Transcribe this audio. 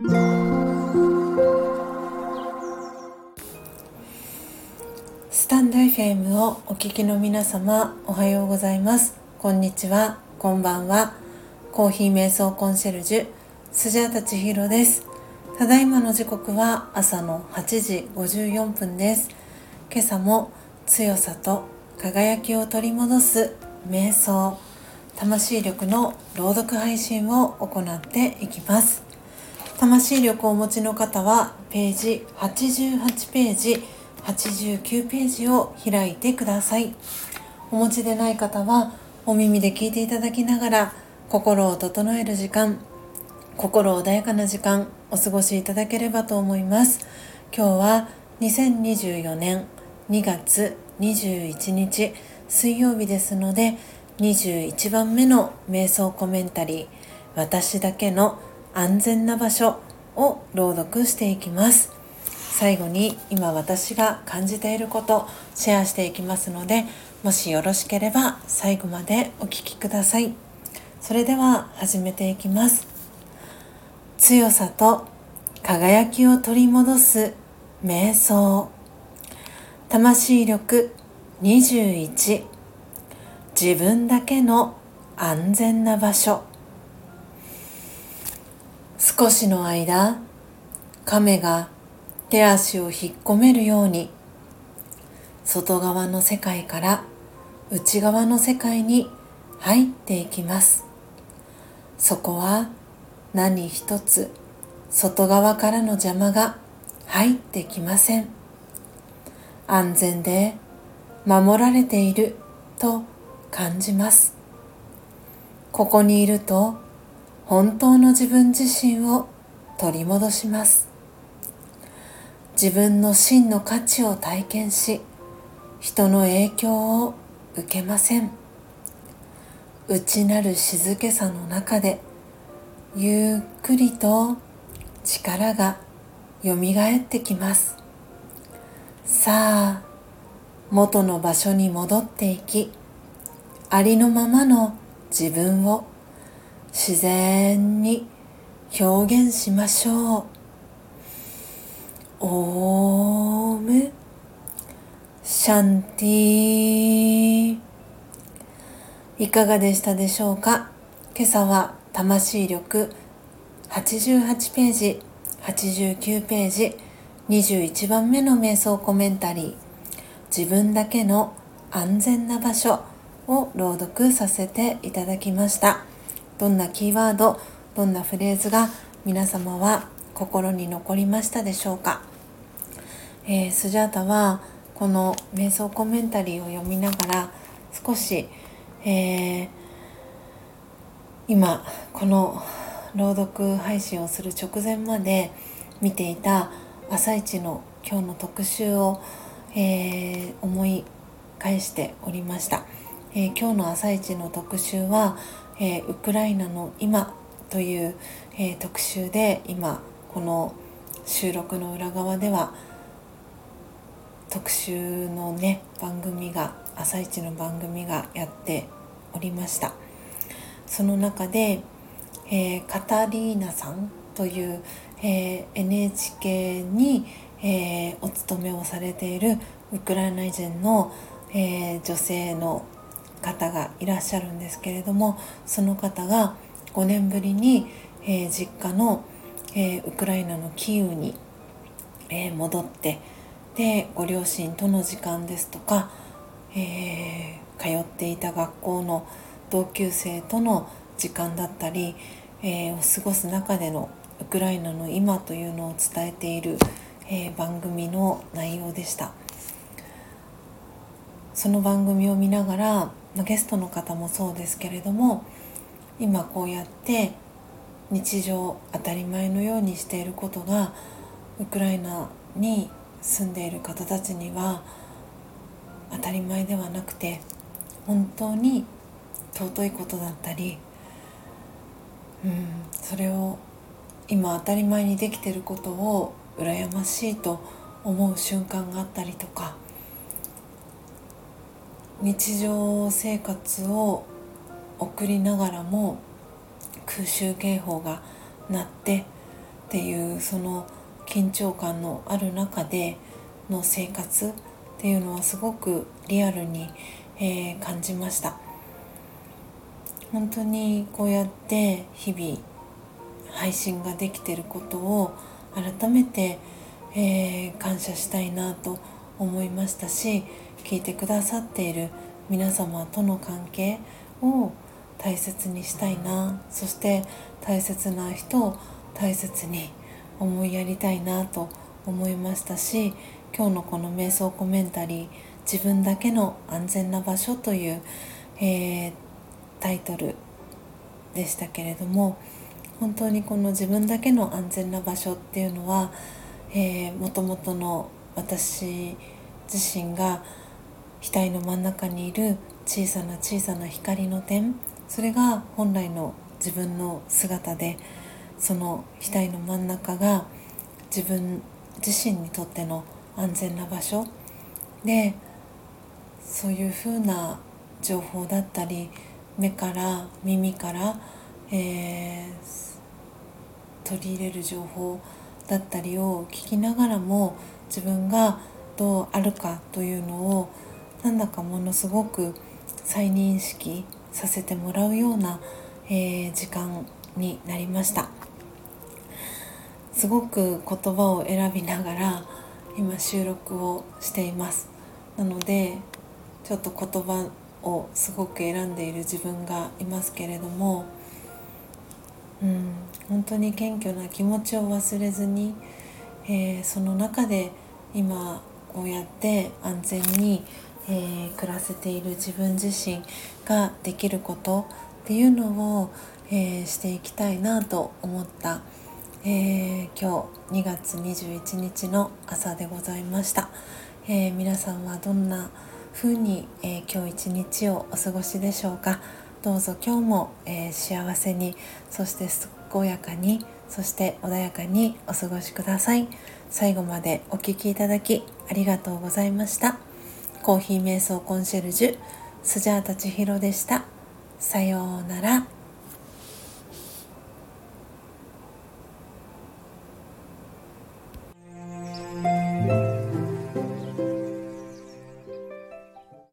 スタンド FM をお聞きの皆様おはようございます。こんにちは。こんばんは。コーヒー瞑想コンシェルジュスジャータチヒロです。ただいまの時刻は朝の8時54分です。今朝も強さと輝きを取り戻す瞑想魂力の朗読配信を行っていきます。魂力をお持ちの方はページ88ページ89ページを開いてください。お持ちでない方はお耳で聞いていただきながら心を整える時間心穏やかな時間お過ごしいただければと思います。今日は2024年2月21日水曜日ですので21番目の瞑想コメンタリー私だけの安全な場所を朗読していきます。最後に今私が感じていることシェアしていきますのでもしよろしければ最後までお聴きください。それでは始めていきます。強さと輝きを取り戻す瞑想。魂力21自分だけの安全な場所。少しの間亀が手足を引っ込めるように外側の世界から内側の世界に入っていきます。そこは何一つ外側からの邪魔が入ってきません。安全で守られていると感じます。ここにいると本当の自分自身を取り戻します。自分の真の価値を体験し人の影響を受けません。内なる静けさの中でゆっくりと力がよみがえってきます。さあ元の場所に戻っていきありのままの自分を自然に表現しましょう。オーム。シャンティいかがでしたでしょうか？今朝は魂力。88ページ。89ページ。21番目の瞑想コメンタリー。自分だけの安全な場所を朗読させていただきました。どんなキーワードどんなフレーズが皆様は心に残りましたでしょうか、えー、スジャータはこの瞑想コメンタリーを読みながら少し、えー、今この朗読配信をする直前まで見ていた「朝一の今日の特集を、えー、思い返しておりました。えー、今日の朝一の特集は、えー、ウクライナの今という、えー、特集で今この収録の裏側では特集のね番組が朝一の番組がやっておりました。その中で、えー、カタリーナさんという、えー、NHK に、えー、お勤めをされているウクライナ人の、え、女性の方がいらっしゃるんですけれどもその方が5年ぶりに、えー、実家の、えー、ウクライナのキーウに、えー、戻ってでご両親との時間ですとか、え通っていた学校の同級生との時間だったり、えを過ごす中でのウクライナの今というのを伝えている、え番組の内容でした。その番組を見ながらまゲストの方もそうですけれども今こうやって日常当たり前のようにしていることがウクライナに住んでいる方たちには当たり前ではなくて本当に尊いことだったり、うん、それを今当たり前にできていることを羨ましいと思う瞬間があったりとか日常生活を送りながらも空襲警報が鳴ってっていうその緊張感のある中での生活っていうのはすごくリアルに、えー、感じました。本当にこうやって日々配信ができてることを改めて、えー、感謝したいなと思いま思いましたし聞いてくださっている皆様との関係を大切にしたいなそして大切な人を大切に思いやりたいなと思いましたし今日のこの瞑想コメンタリー「自分だけの安全な場所」という、えー、タイトルでしたけれども本当にこの自分だけの安全な場所っていうのはもともとの私自身が額の真ん中にいる小さな小さな光の点それが本来の自分の姿でその額の真ん中が自分自身にとっての安全な場所。でそういうふうな情報だったり目から耳から、えー、取り入れる情報だったりを聞きながらも自分がどうあるかというのをなんだかものすごく再認識させてもらうような、えー、時間になりました。すごく言葉を選びながら今収録をしています。なのでちょっと言葉をすごく選んでいる自分がいますけれどもうん本当に謙虚な気持ちを忘れずに、えー、その中で今こうやって安全に、えー、暮らせている自分自身ができることっていうのを、えー、していきたいなと思った、え、今日2月21日の朝でございました、え皆さんはどんな風に、え今日一日をお過ごしでしょうか。どうぞ今日も、え幸せにそして健やかにそして穏やかにお過ごしください。最後までお聴きいただきありがとうございました。コーヒー瞑想コンシェルジュスジャータ千尋でした。さようなら。